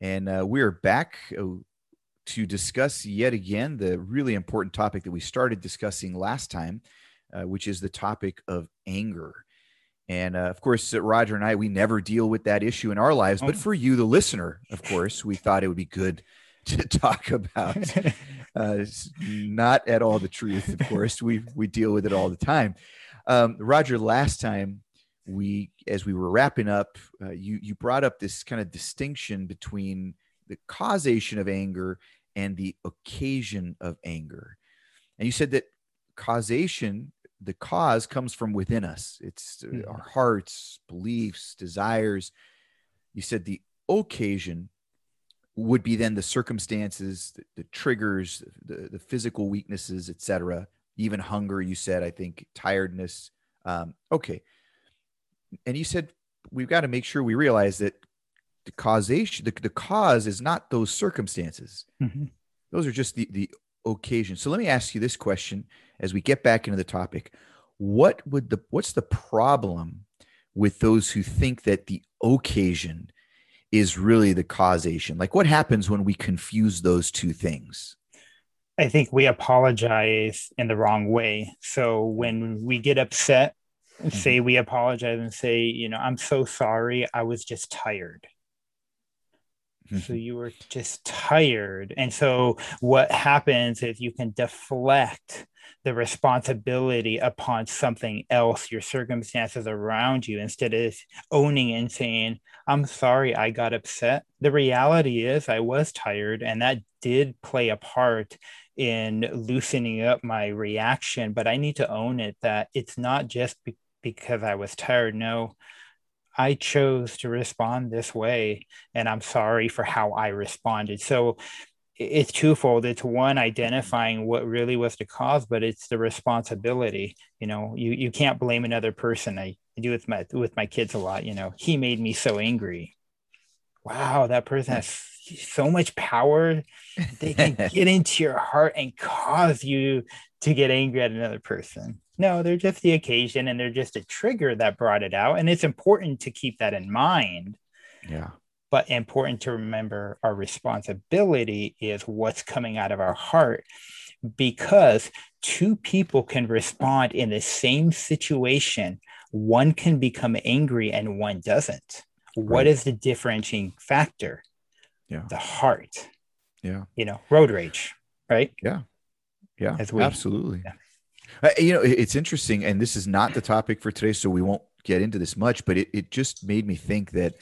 And uh, we are back uh, to discuss yet again the really important topic that we started discussing last time, uh, which is the topic of anger. And uh, of course, uh, Roger and I, we never deal with that issue in our lives. But oh. for you, the listener, of course, we thought it would be good to talk about. Uh, not at all the truth, of course. We we deal with it all the time. Um, Roger, last time we, as we were wrapping up, uh, you you brought up this kind of distinction between the causation of anger and the occasion of anger, and you said that causation the cause comes from within us. It's mm-hmm. our hearts beliefs desires. You said the occasion would be then the circumstances the, the triggers the, the physical weaknesses etc even hunger you said i think tiredness. Um, okay and you said we've got to make sure we realize that the causation the, the cause is not those circumstances mm-hmm. those are just the the occasion so let me ask you this question as we get back into the topic, what would the what's the problem with those who think that the occasion is really the causation? Like what happens when we confuse those two things? I think we apologize in the wrong way. So when we get upset, mm-hmm. say we apologize and say, you know, I'm so sorry, I was just tired. Mm-hmm. So you were just tired. And so what happens is you can deflect the responsibility upon something else, your circumstances around you, instead of owning and saying, I'm sorry, I got upset. The reality is, I was tired, and that did play a part in loosening up my reaction. But I need to own it that it's not just because I was tired. No, I chose to respond this way, and I'm sorry for how I responded. So it's twofold. It's one identifying what really was the cause, but it's the responsibility. You know, you you can't blame another person. I, I do with my with my kids a lot. You know, he made me so angry. Wow, that person has so much power. They can get into your heart and cause you to get angry at another person. No, they're just the occasion and they're just a trigger that brought it out. And it's important to keep that in mind. Yeah. But important to remember our responsibility is what's coming out of our heart because two people can respond in the same situation. One can become angry and one doesn't. Right. what is the differentiating factor? Yeah. The heart. Yeah. You know road rage right? Yeah. Yeah. We, absolutely. Yeah. Uh, you know it's interesting and this is not the topic for today so we won't get into this much but it, it just made me think that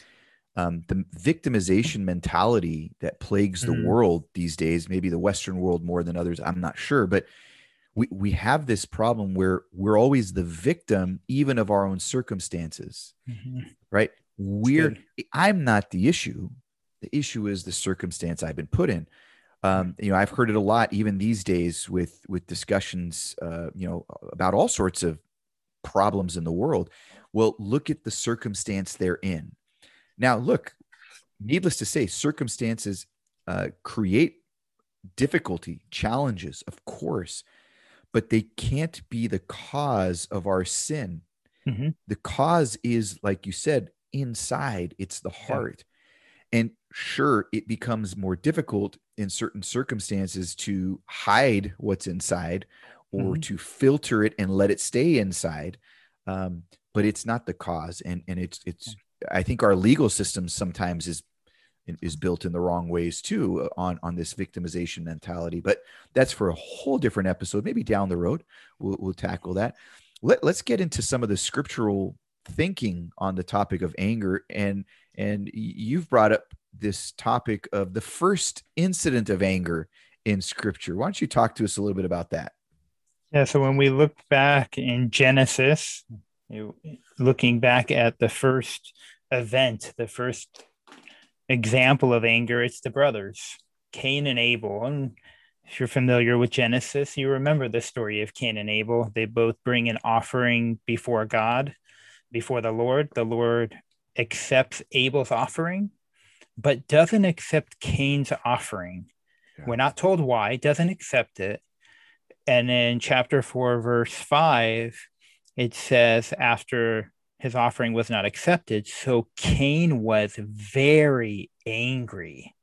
um, the victimization mentality that plagues the mm-hmm. world these days, maybe the Western world more than others, I'm not sure, but we, we have this problem where we're always the victim, even of our own circumstances, mm-hmm. right? We're, I'm not the issue. The issue is the circumstance I've been put in. Um, you know, I've heard it a lot, even these days, with with discussions, uh, you know, about all sorts of problems in the world. Well, look at the circumstance they're in now, look, needless to say, circumstances uh, create difficulty, challenges, of course, but they can't be the cause of our sin. Mm-hmm. The cause is, like you said, inside, it's the heart. Yeah. And sure, it becomes more difficult in certain circumstances to hide what's inside or mm-hmm. to filter it and let it stay inside. Um, but it's not the cause. And, and it's, it's, I think our legal system sometimes is is built in the wrong ways too uh, on on this victimization mentality. But that's for a whole different episode. Maybe down the road we'll, we'll tackle that. Let, let's get into some of the scriptural thinking on the topic of anger and and you've brought up this topic of the first incident of anger in scripture why don't you talk to us a little bit about that yeah so when we look back in genesis looking back at the first event, the first example of anger, it's the brothers. Cain and Abel. And if you're familiar with Genesis, you remember the story of Cain and Abel. They both bring an offering before God, before the Lord. The Lord accepts Abel's offering, but doesn't accept Cain's offering. Yeah. We're not told why, doesn't accept it. And in chapter 4, verse 5, it says, after his offering was not accepted, so Cain was very angry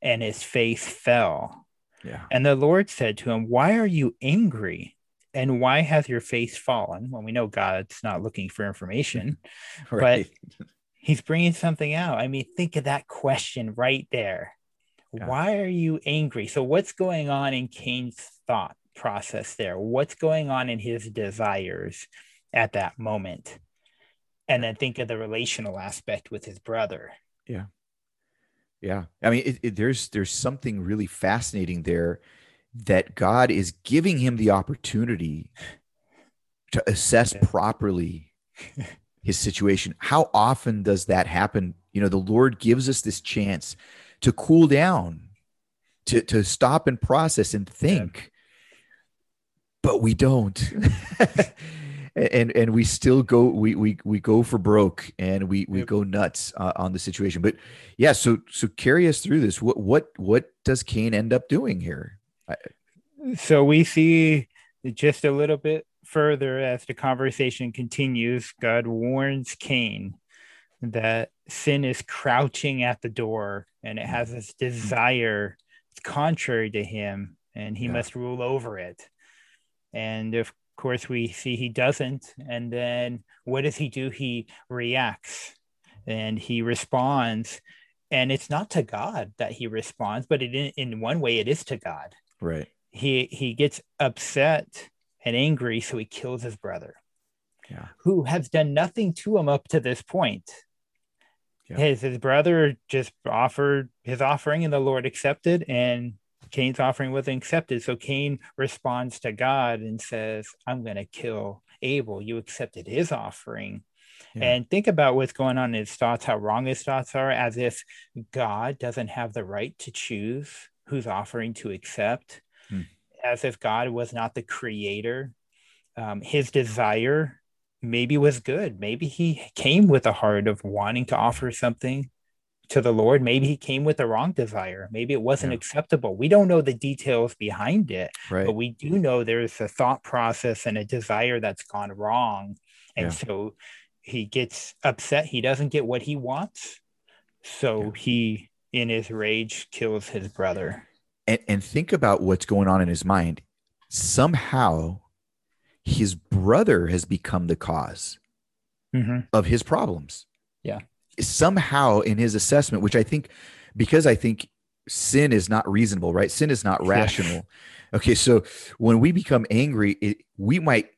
and his face fell. Yeah. And the Lord said to him, Why are you angry? And why has your face fallen? Well, we know God's not looking for information, right. but he's bringing something out. I mean, think of that question right there. Yeah. Why are you angry? So, what's going on in Cain's thought process there? What's going on in his desires at that moment? And then think of the relational aspect with his brother. Yeah. Yeah. I mean, it, it, there's there's something really fascinating there that God is giving him the opportunity to assess yeah. properly his situation. How often does that happen? You know, the Lord gives us this chance to cool down, to, to stop and process and think, yeah. but we don't. and and we still go we we we go for broke and we we yep. go nuts uh, on the situation but yeah so so carry us through this what what what does cain end up doing here so we see just a little bit further as the conversation continues, God warns Cain that sin is crouching at the door and it has this desire it's contrary to him and he yeah. must rule over it. And of course, we see he doesn't. And then what does he do? He reacts and he responds. And it's not to God that he responds, but it, in one way, it is to God. Right. He he gets upset and angry, so he kills his brother, yeah. who has done nothing to him up to this point. Yeah. His his brother just offered his offering, and the Lord accepted, and Cain's offering wasn't accepted. So Cain responds to God and says, "I'm going to kill Abel. You accepted his offering." Yeah. And think about what's going on in his thoughts, how wrong his thoughts are, as if God doesn't have the right to choose whose offering to accept hmm. As if God was not the creator. Um, his desire maybe was good. Maybe he came with a heart of wanting to offer something to the Lord. Maybe he came with the wrong desire. Maybe it wasn't yeah. acceptable. We don't know the details behind it, right. but we do know there's a thought process and a desire that's gone wrong. And yeah. so he gets upset. He doesn't get what he wants. So yeah. he, in his rage, kills his brother and, and think about what's going on in his mind. Somehow, his brother has become the cause mm-hmm. of his problems. Yeah. Somehow, in his assessment, which I think, because I think sin is not reasonable, right? Sin is not rational. Okay, so when we become angry, it, we might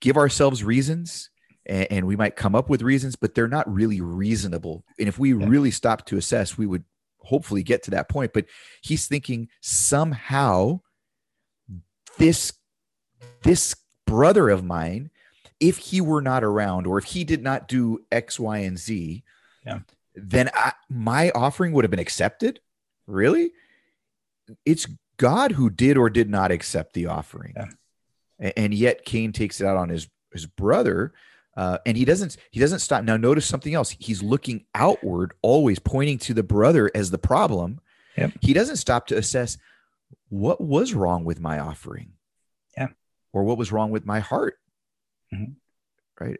give ourselves reasons and, and, we might come up with reasons, but they're not really reasonable. And if we yeah. really stop to assess, we would hopefully get to that point. But he's thinking somehow this this brother of mine, if he were not around or if he did not do X, Y, and Z, yeah. then I, my offering would have been accepted. Really? It's God who did or did not accept the offering. Yeah. And yet Cain takes it out on his his brother uh, and he doesn't he doesn't stop. Now notice something else. He's looking outward, always pointing to the brother as the problem. Yep. He doesn't stop to assess what was wrong with my offering. Yeah. Or what was wrong with my heart. Mm-hmm. Right.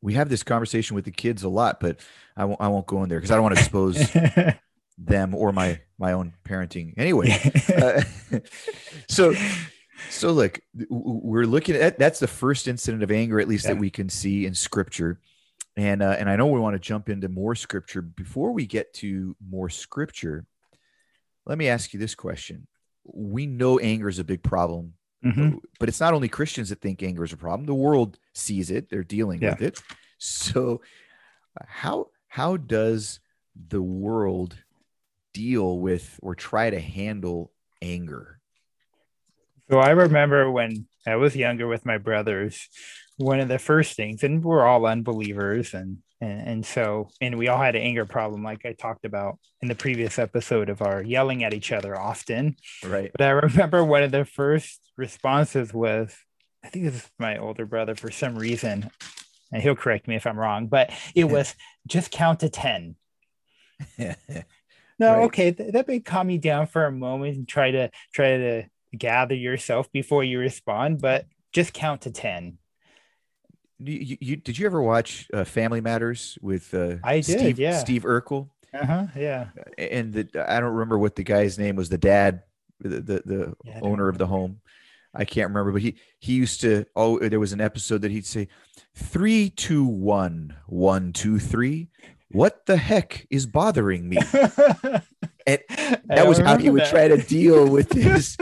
We have this conversation with the kids a lot, but I won't I won't go in there because I don't want to expose them or my my own parenting. Anyway. uh, so so look, we're looking at that's the first incident of anger, at least yeah. that we can see in Scripture, and uh, and I know we want to jump into more Scripture. Before we get to more Scripture, let me ask you this question: We know anger is a big problem, mm-hmm. but it's not only Christians that think anger is a problem. The world sees it; they're dealing yeah. with it. So, how how does the world deal with or try to handle anger? So I remember when I was younger with my brothers, one of the first things, and we're all unbelievers, and And, and so, and we all had an anger problem, like I talked about in the previous episode of our yelling at each other often. Right. But I remember one of the first responses was, I think this is my older brother for some reason, and he'll correct me if I'm wrong, but it was just count to 10. no, right. okay, that may calm you down for a moment and try to try to gather yourself before you respond, but just count to 10. You, you, did you ever watch uh, Family Matters with uh, I did, Steve, yeah. Steve Urkel? Uh-huh, yeah. And the, I don't remember what the guy's name was, the dad, the the, the yeah, owner of the home. I can't remember, but he he used to oh there was an episode that he'd say three, two, one, one, two, three. What the heck is bothering me? and that was how he would that. try to deal with his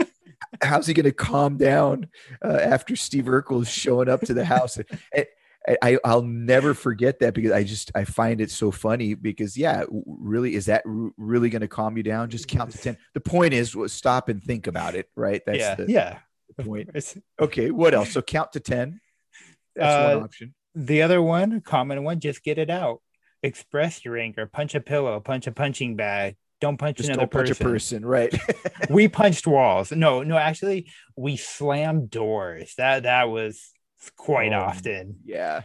how's he going to calm down uh, after Steve Urkel is showing up to the house? And, I, I'll never forget that because I just I find it so funny because yeah, really is that really going to calm you down? Just count to ten. The point is, stop and think about it, right? That's yeah, the, yeah. The point. Okay, what else? So count to ten. That's uh, one option. The other one, common one, just get it out. Express your anger. Punch a pillow. Punch a punching bag don't punch Just another don't person. A person, right? we punched walls. No, no, actually, we slammed doors. That that was quite oh, often. Yeah.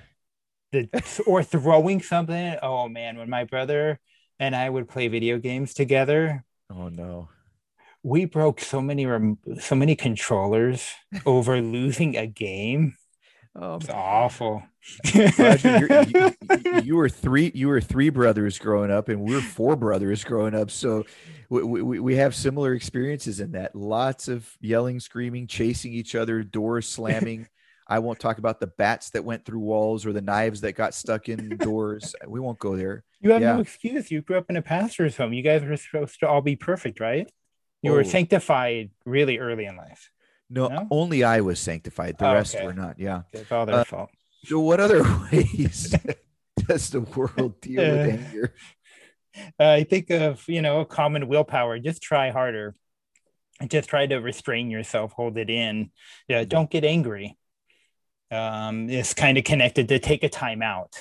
The or throwing something. Oh man, when my brother and I would play video games together. Oh no. We broke so many rem- so many controllers over losing a game. Oh, it's awful. Roger, you, you, were three. You were three brothers growing up, and we're four brothers growing up. So we, we, we have similar experiences in that. Lots of yelling, screaming, chasing each other, doors slamming. I won't talk about the bats that went through walls or the knives that got stuck in doors. We won't go there. You have yeah. no excuse. You grew up in a pastor's home. You guys were supposed to all be perfect, right? You oh. were sanctified really early in life. No, no? only I was sanctified. The oh, rest okay. were not. Yeah. It's all their uh, fault. So, what other ways does the world deal with uh, anger? Uh, I think of, you know, common willpower. Just try harder. Just try to restrain yourself, hold it in. Yeah, don't get angry. Um, it's kind of connected to take a time out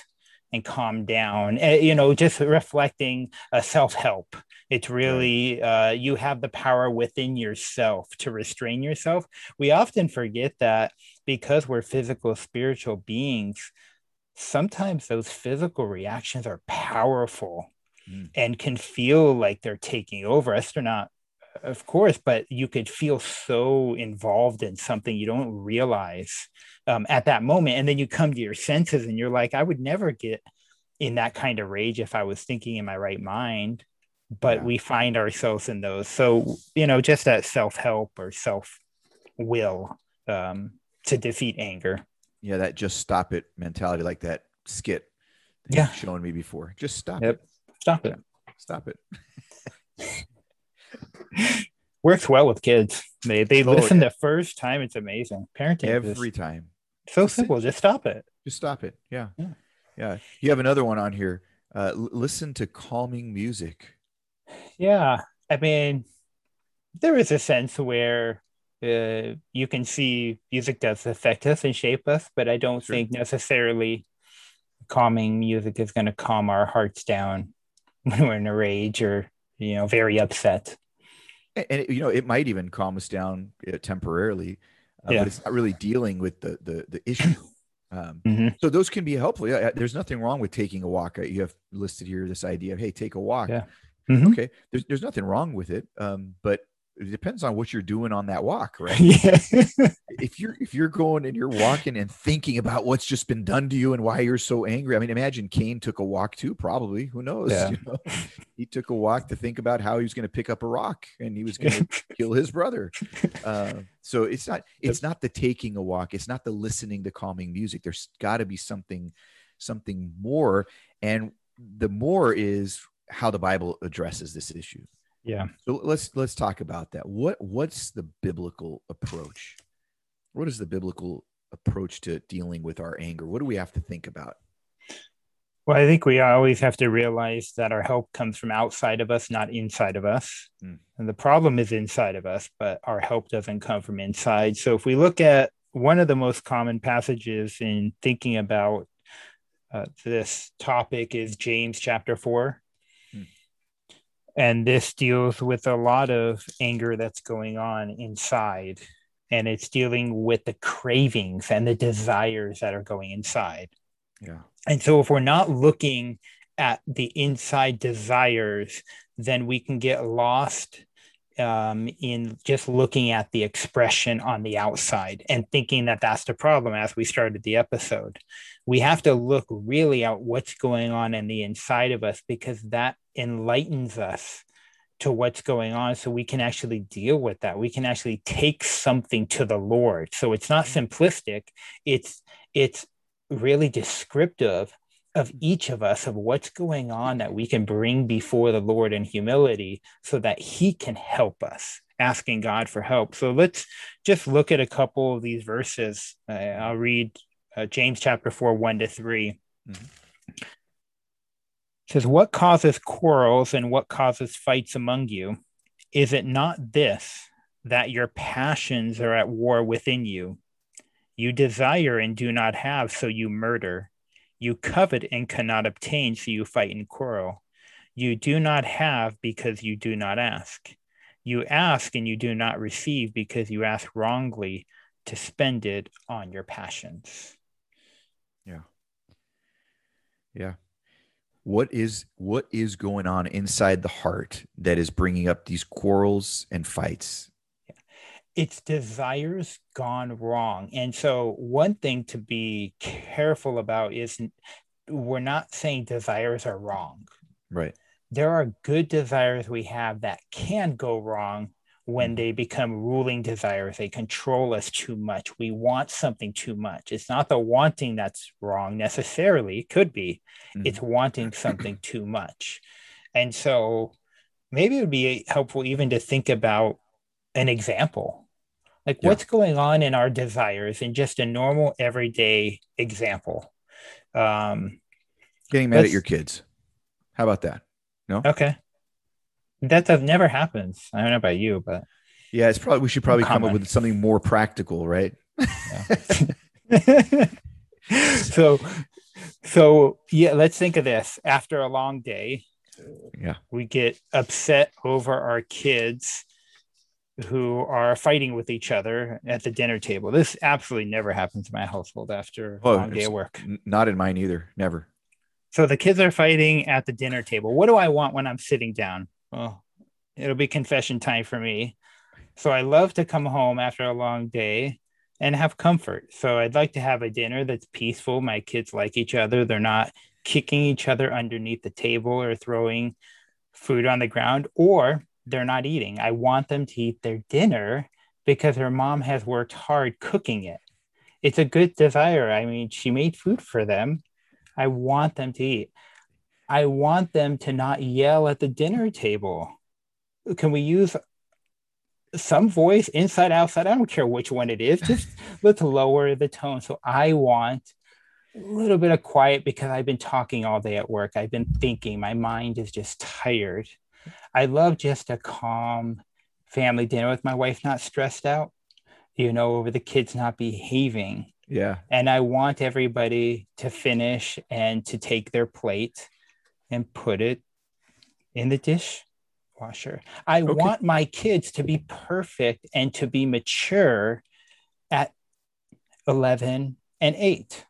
and calm down. Uh, you know, just reflecting uh, self help it's really uh, you have the power within yourself to restrain yourself. We often forget that because we're physical, spiritual beings, sometimes those physical reactions are powerful mm. and can feel like they're taking over us. They're not, of course, but you could feel so involved in something you don't realize um, at that moment. And then you come to your senses and you're like, I would never get in that kind of rage if I was thinking in my right mind but yeah. we find ourselves in those. So, you know, just that self help or self will um, to defeat anger. Yeah, that just stop it mentality, like that skit that yeah. showing me before. Just stop yep. it. Stop it. Stop it. Works well with kids. They they oh, listen yeah. the first time. It's amazing. Parenting every time. So simple. Just stop it. Just stop it. Yeah. yeah. Yeah. You have another one on here. Uh, l- listen to calming music. Yeah, I mean, there is a sense where uh, you can see music does affect us and shape us, but I don't sure. think necessarily calming music is going to calm our hearts down when we're in a rage or you know very upset. And, and you know, it might even calm us down uh, temporarily, uh, yeah. but it's not really dealing with the the, the issue. Um, mm-hmm. So those can be helpful. Yeah, there's nothing wrong with taking a walk. You have listed here this idea of hey, take a walk. Yeah. Mm-hmm. Okay, there's there's nothing wrong with it, um, but it depends on what you're doing on that walk, right? Yeah. if you're if you're going and you're walking and thinking about what's just been done to you and why you're so angry, I mean, imagine Cain took a walk too. Probably, who knows? Yeah. You know? he took a walk to think about how he was going to pick up a rock and he was going to kill his brother. Uh, so it's not it's not the taking a walk. It's not the listening to calming music. There's got to be something something more, and the more is how the Bible addresses this issue. Yeah. So let's let's talk about that. What what's the biblical approach? What is the biblical approach to dealing with our anger? What do we have to think about? Well, I think we always have to realize that our help comes from outside of us, not inside of us. Mm. And the problem is inside of us, but our help doesn't come from inside. So if we look at one of the most common passages in thinking about uh, this topic is James chapter 4. And this deals with a lot of anger that's going on inside. And it's dealing with the cravings and the desires that are going inside. Yeah. And so if we're not looking at the inside desires, then we can get lost um, in just looking at the expression on the outside and thinking that that's the problem as we started the episode. We have to look really at what's going on in the inside of us because that enlightens us to what's going on so we can actually deal with that. We can actually take something to the lord. So it's not simplistic. It's it's really descriptive of each of us of what's going on that we can bring before the Lord in humility so that He can help us, asking God for help. So let's just look at a couple of these verses. Uh, I'll read uh, James chapter 4, 1 to 3. Mm-hmm. It says, What causes quarrels and what causes fights among you? Is it not this, that your passions are at war within you? You desire and do not have, so you murder. You covet and cannot obtain, so you fight and quarrel. You do not have because you do not ask. You ask and you do not receive because you ask wrongly to spend it on your passions. Yeah. Yeah. What is what is going on inside the heart that is bringing up these quarrels and fights? Yeah. it's desires gone wrong. And so, one thing to be careful about is we're not saying desires are wrong. Right. There are good desires we have that can go wrong when mm-hmm. they become ruling desires. They control us too much. We want something too much. It's not the wanting that's wrong necessarily, it could be. Mm-hmm. It's wanting something too much. And so, maybe it would be helpful even to think about an example like yeah. what's going on in our desires in just a normal everyday example um getting mad at your kids how about that no okay that that never happens i don't know about you but yeah it's probably we should probably come up with something more practical right so so yeah let's think of this after a long day yeah we get upset over our kids who are fighting with each other at the dinner table. This absolutely never happens in my household after oh, a long day of work. Not in mine either. Never. So the kids are fighting at the dinner table. What do I want when I'm sitting down? Well, it'll be confession time for me. So I love to come home after a long day and have comfort. So I'd like to have a dinner that's peaceful. My kids like each other. They're not kicking each other underneath the table or throwing food on the ground or they're not eating. I want them to eat their dinner because their mom has worked hard cooking it. It's a good desire. I mean, she made food for them. I want them to eat. I want them to not yell at the dinner table. Can we use some voice inside, outside? I don't care which one it is. Just let's lower the tone. So I want a little bit of quiet because I've been talking all day at work. I've been thinking. My mind is just tired. I love just a calm family dinner with my wife, not stressed out, you know, over the kids not behaving. Yeah. And I want everybody to finish and to take their plate and put it in the dishwasher. I okay. want my kids to be perfect and to be mature at 11 and 8.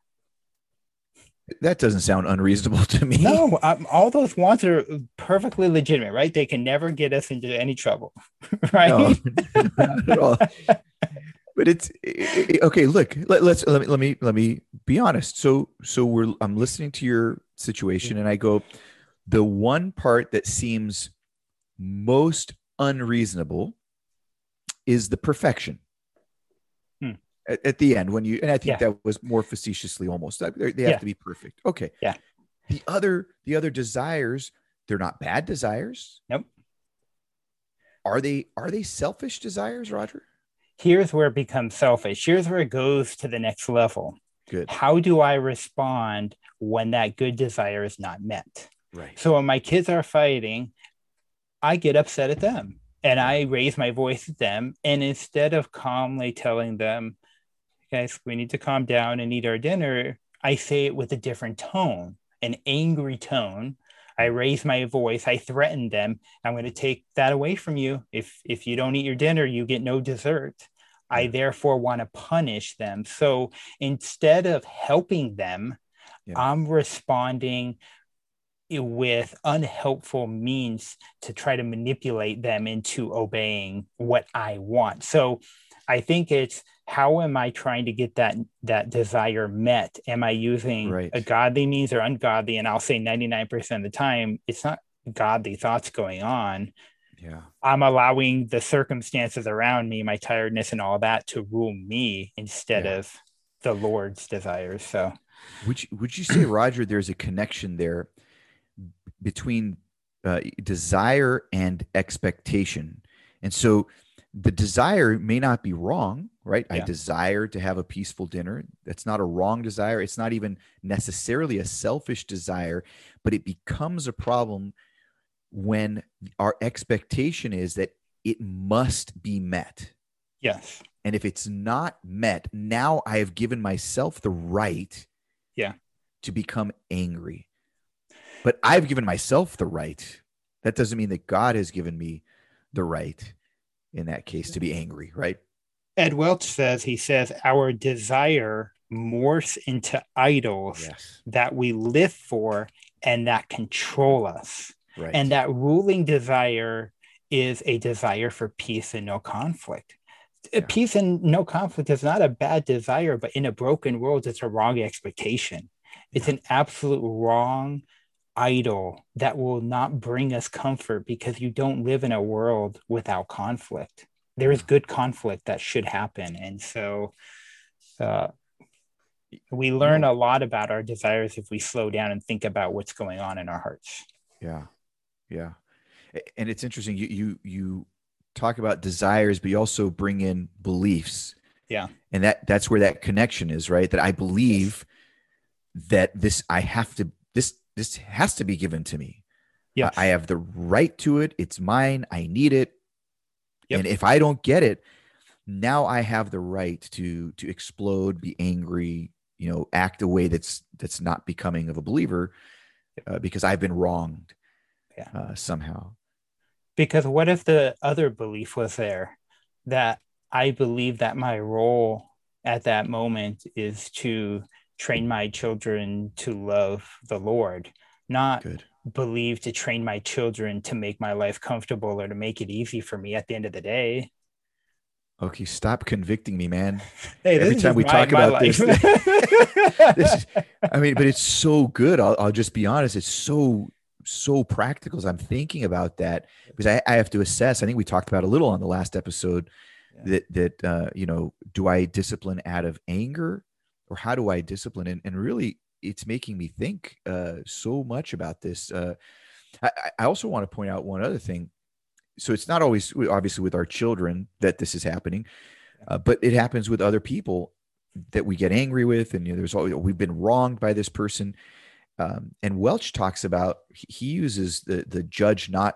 That doesn't sound unreasonable to me. No, um, all those wants are perfectly legitimate, right? They can never get us into any trouble, right? No, but it's it, okay. Look, let, us let me let me let me be honest. So so we're I'm listening to your situation, and I mm-hmm. go, the one part that seems most unreasonable is the perfection hmm. at, at, the end when you and I think yeah. that was more facetiously almost. They, have yeah. to be perfect. Okay. Yeah. The other the other desires, they're not bad desires. Nope. Are they are they selfish desires, Roger? Here's where it becomes selfish. Here's where it goes to the next level. Good. How do I respond when that good desire is not met? Right. So when my kids are fighting, I get upset at them and I raise my voice at them. And instead of calmly telling them, guys, we need to calm down and eat our dinner. I say it with a different tone, an angry tone. I raise my voice. I threaten them. I'm going to take that away from you. If if you don't eat your dinner, you get no dessert. I therefore want to punish them. So instead of helping them, yeah. I'm responding with unhelpful means to try to manipulate them into obeying what I want. So I think it's how am I trying to get that that desire met? Am I using right. a godly means or ungodly? And I'll say 99% of the time, it's not godly thoughts going on. Yeah. I'm allowing the circumstances around me, my tiredness and all that to rule me instead yeah. of the Lord's desires. So would you, would you say, Roger, there's a connection there between uh, desire and expectation? And so the desire may not be wrong, right? Yeah. I desire to have a peaceful dinner. That's not a wrong desire. It's not even necessarily a selfish desire, but it becomes a problem when our expectation is that it must be met. Yes. And if it's not met, now I have given myself the right yeah to become angry. But I've given myself the right. That doesn't mean that God has given me the right in that case to be angry, right? Ed Welch says he says our desire morphs into idols yes. that we live for and that control us. Right. And that ruling desire is a desire for peace and no conflict. Yeah. Peace and no conflict is not a bad desire, but in a broken world, it's a wrong expectation. It's an absolute wrong idol that will not bring us comfort because you don't live in a world without conflict. There is good conflict that should happen. And so uh, we learn a lot about our desires if we slow down and think about what's going on in our hearts. Yeah. Yeah. And it's interesting. You, you, you talk about desires, but you also bring in beliefs. Yeah. And that, that's where that connection is, right? That I believe that this, I have to, this this has to be given to me. Yeah. I have the right to it. It's mine. I need it. Yep. And if I don't get it, now I have the right to to explode, be angry, you know, act a way that's that's not becoming of a believer uh, because I've been wronged yeah. uh, somehow. Because what if the other belief was there that I believe that my role at that moment is to train my children to love the Lord, not Good. believe to train my children to make my life comfortable or to make it easy for me at the end of the day. Okay, stop convicting me, man. Hey, Every time we my, talk my about this, this is, I mean, but it's so good. I'll, I'll just be honest. It's so so practical as I'm thinking about that because I, I, have to assess. I think we talked about a little on the last episode yeah. that that uh, you know, do I discipline out of anger or how do I discipline? And, and really, it's making me think uh, so much about this. Uh, I, I also want to point out one other thing. So it's not always obviously with our children that this is happening, uh, but it happens with other people that we get angry with, and you know, there's always we've been wronged by this person. Um, and Welch talks about he uses the the judge not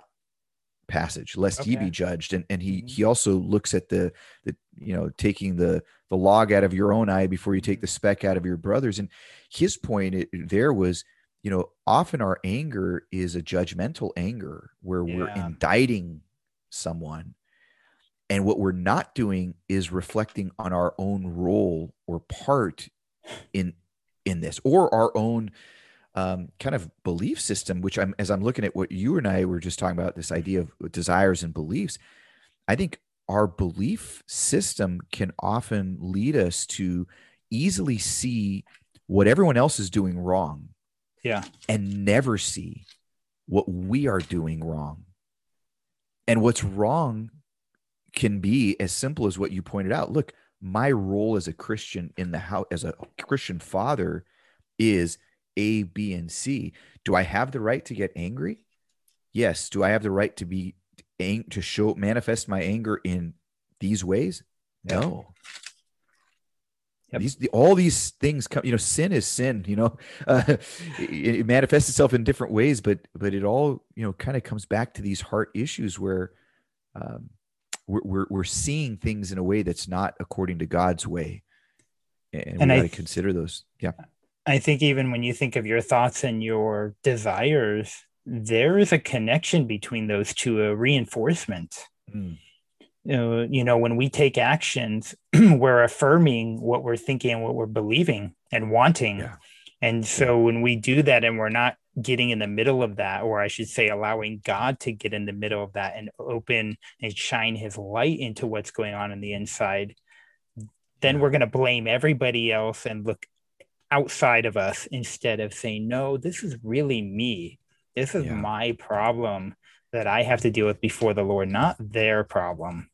passage lest okay. ye be judged and and he mm-hmm. he also looks at the the you know taking the the log out of your own eye before you take the speck out of your brother's and his point there was you know often our anger is a judgmental anger where yeah. we're indicting someone and what we're not doing is reflecting on our own role or part in in this or our own um, kind of belief system, which I'm as I'm looking at what you and I were just talking about, this idea of desires and beliefs. I think our belief system can often lead us to easily see what everyone else is doing wrong. Yeah. And never see what we are doing wrong. And what's wrong can be as simple as what you pointed out. Look, my role as a Christian in the house, as a Christian father, is a, B, and C. Do I have the right to get angry? Yes. Do I have the right to be ang- to show manifest my anger in these ways? No. Yep. These the, all these things come. You know, sin is sin. You know, uh, it, it, manifests itself in different ways, but but it all you know kind of comes back to these heart issues where um, we're, we're we're seeing things in a way that's not according to God's way, and, and we got to consider those. Yeah. I think even when you think of your thoughts and your desires, there is a connection between those two, a reinforcement. Mm. You, know, you know, when we take actions, we're affirming what we're thinking and what we're believing and wanting. Yeah. And so when we do that and we're not getting in the middle of that, or I should say, allowing God to get in the middle of that and open and shine his light into what's going on in the inside, then we're going to blame everybody else and look outside of us instead of saying, no, this is really me. This is yeah. my problem that I have to deal with before the Lord, not their problem.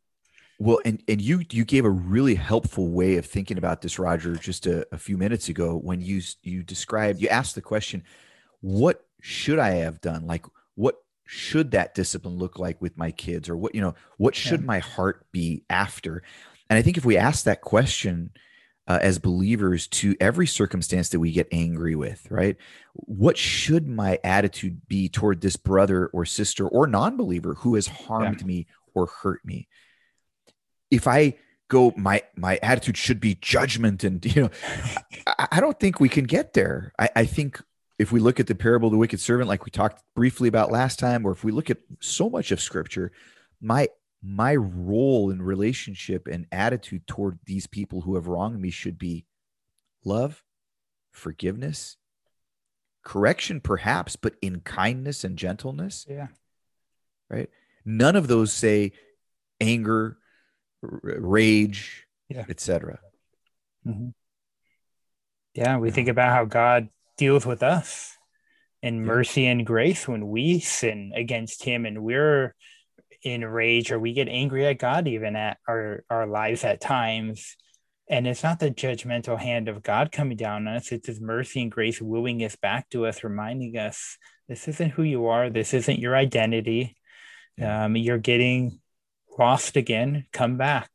Well, and and you you gave a really helpful way of thinking about this, Roger, just a, a few minutes ago when you you described you asked the question, what should I have done? Like what should that discipline look like with my kids, or what you know what should yeah. my heart be after? And I think if we ask that question uh, as believers to every circumstance that we get angry with, right? What should my attitude be toward this brother or sister or non-believer who has harmed yeah. me or hurt me? if I go, my my attitude should be judgment, and you know, I, I don't think we can get there. I, I think if we look at the parable of the wicked servant, like we talked briefly about last time, or if we look at so much of Scripture, my my role in relationship and attitude toward these people who have wronged me should be love, forgiveness, correction, perhaps, but in kindness and gentleness. Yeah. Right. None of those say anger, rage, yeah. etc. Mm-hmm. Yeah, we think about how God deals with us in mercy and grace when we sin against Him and we're in rage or we get angry at God even at our, our lives at times. And it's not the judgmental hand of God coming down on us, it's His mercy and grace wooing us back to us, reminding us this isn't who you are, this isn't your identity. Um, you're getting lost again, come back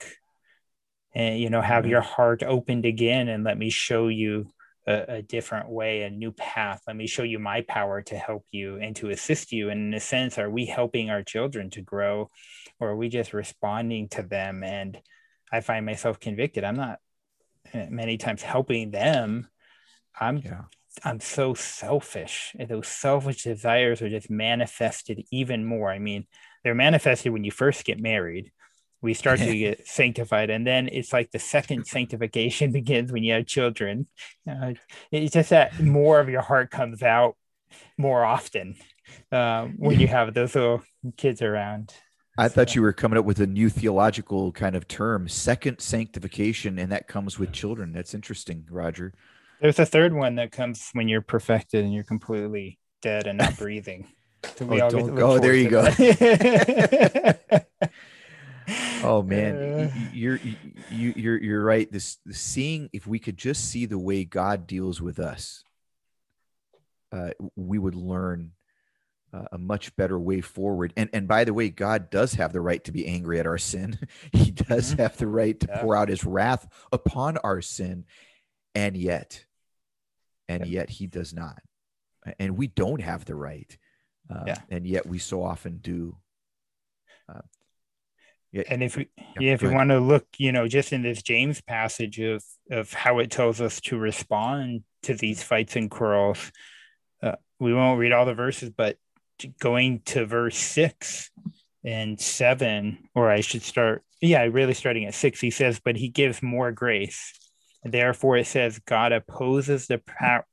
and, you know, have mm-hmm. your heart opened again and let me show you a, a, different way, a new path. Let me show you my power to help you and to assist you. And in a sense, are we helping our children to grow or are we just responding to them? And I find myself convicted. I'm not eh, many times helping them. I'm yeah. I'm so selfish. And those selfish desires are just manifested even more. I mean, they're manifested when you first get married. We start to get sanctified, and then it's like the second sanctification begins when you have children. Uh, it's just that more of your heart comes out more often uh, when you have those little kids around. I so. thought you were coming up with a new theological kind of term, second sanctification, and that comes with children. That's interesting, Roger. There's a third one that comes when you're perfected and you're completely dead and not breathing. So oh, don't go. There you go. oh man, uh, you're you you're you're right. This seeing if we could just see the way God deals with us, uh, we would learn uh, a much better way forward. And and by the way, God does have the right to be angry at our sin. he does mm-hmm. have the right to yeah. pour out His wrath upon our sin, and yet, and yet He does not. And we don't have the right uh, yeah. and yet we so often do. Uh, yeah, and if we, yeah, yeah if we want to look, you know, just in this James passage of of how it tells us to respond to these fights and quarrels, uh, we won't read all the verses, but going to verse six and seven, or I should start, yeah, really starting at six. He says, "But he gives more grace." Therefore, it says, God opposes the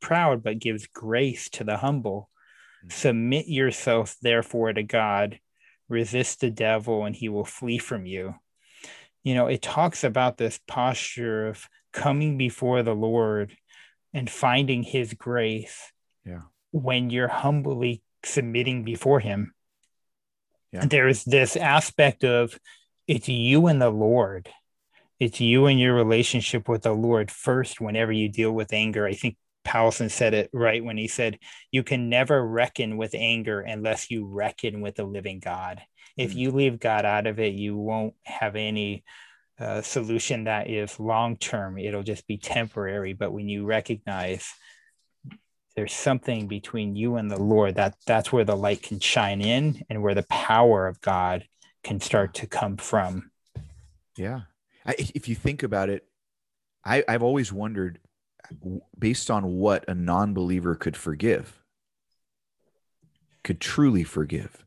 proud, but gives grace to the humble. Submit yourself, therefore, to God. Resist the devil, and he will flee from you. You know, it talks about this posture of coming before the Lord and finding his grace yeah. when you're humbly submitting before him. Yeah. There's this aspect of it's you and the Lord. It's you and your relationship with the Lord first whenever you deal with anger. I think Powlison said it right when he said, You can never reckon with anger unless you reckon with the living God. If mm. you leave God out of it, you won't have any uh, solution that is long term. It'll just be temporary. But when you recognize there's something between you and the Lord, that that's where the light can shine in and where the power of God can start to come from. Yeah. I, if you think about it, I, I've always wondered based on what a non-believer could forgive could truly forgive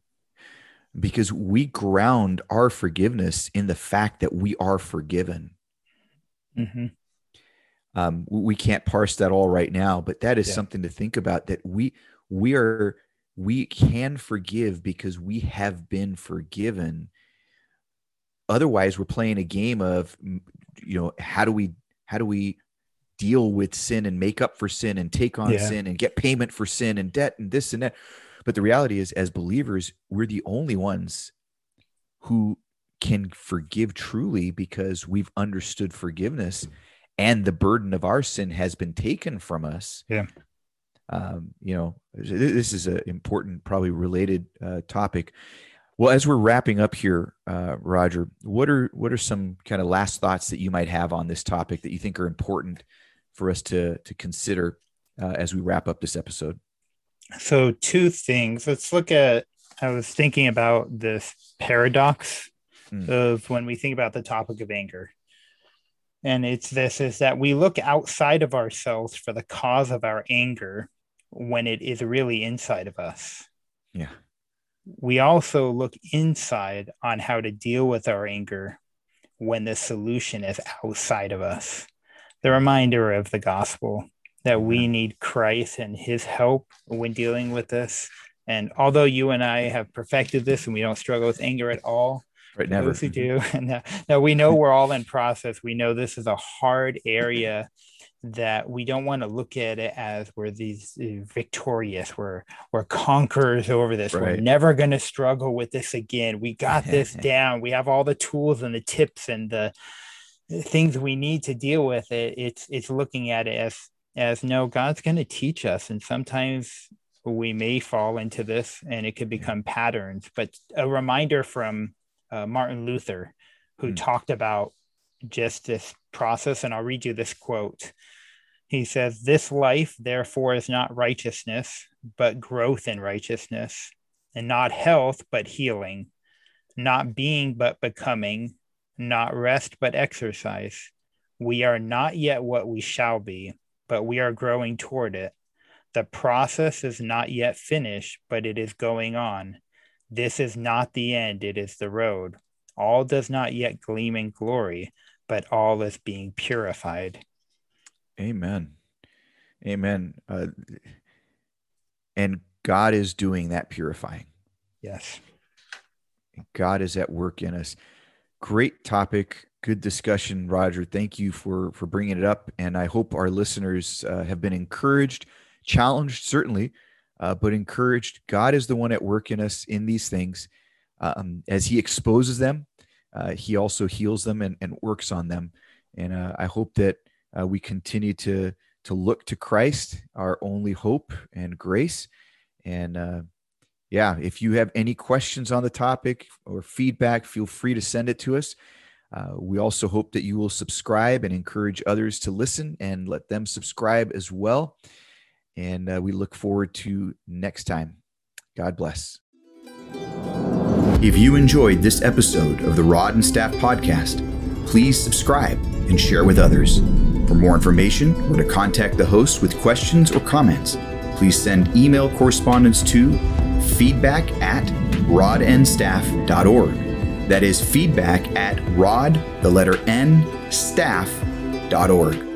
because we ground our forgiveness in the fact that we are forgiven mm-hmm. um, we can't parse that all right now but that is yeah. something to think about that we we are we can forgive because we have been forgiven otherwise we're playing a game of you know how do we how do we deal with sin and make up for sin and take on yeah. sin and get payment for sin and debt and this and that. But the reality is as believers we're the only ones who can forgive truly because we've understood forgiveness and the burden of our sin has been taken from us. Yeah. Um, you know this is an important probably related uh, topic. Well, as we're wrapping up here, uh, Roger, what are what are some kind of last thoughts that you might have on this topic that you think are important for us to to consider uh, as we wrap up this episode? So, two things. Let's look at. I was thinking about this paradox mm. of when we think about the topic of anger, and it's this: is that we look outside of ourselves for the cause of our anger when it is really inside of us. Yeah we also look inside on how to deal with our anger when the solution is outside of us. The reminder of the gospel that we mm-hmm. need Christ and his help when dealing with this. And although you and I have perfected this and we don't struggle with anger at all, right, never. those who do, and now we know we're all in process. We know this is a hard area that we don't want to look at it as we're these uh, victorious, we're we're conquerors over this. Right. We're never going to struggle with this again. We got this down. We have all the tools and the tips and the things we need to deal with it. It's it's looking at it as as no, God's going to teach us, and sometimes we may fall into this, and it could become patterns. But a reminder from uh, Martin Luther, who mm. talked about just this process, and I'll read you this quote. He says, This life, therefore, is not righteousness, but growth in righteousness, and not health, but healing, not being, but becoming, not rest, but exercise. We are not yet what we shall be, but we are growing toward it. The process is not yet finished, but it is going on. This is not the end, it is the road. All does not yet gleam in glory, but all is being purified. Amen. Amen. Uh, and God is doing that purifying. Yes. God is at work in us. Great topic. Good discussion, Roger. Thank you for for bringing it up, and I hope our listeners uh, have been encouraged, challenged, certainly, uh, but encouraged. God is the one at work in us in these things. Um, as He exposes them, uh, He also heals them and, and works on them. And uh, I hope that uh, we continue to to look to Christ, our only hope and grace. And uh, yeah, if you have any questions on the topic or feedback, feel free to send it to us. Uh, we also hope that you will subscribe and encourage others to listen and let them subscribe as well. And uh, we look forward to next time. God bless. If you enjoyed this episode of the Rod and Staff Podcast, please subscribe and share with others. For more information or to contact the host with questions or comments, please send email correspondence to feedback at rodnstaff.org. That is feedback at rod, the letter N, staff.org.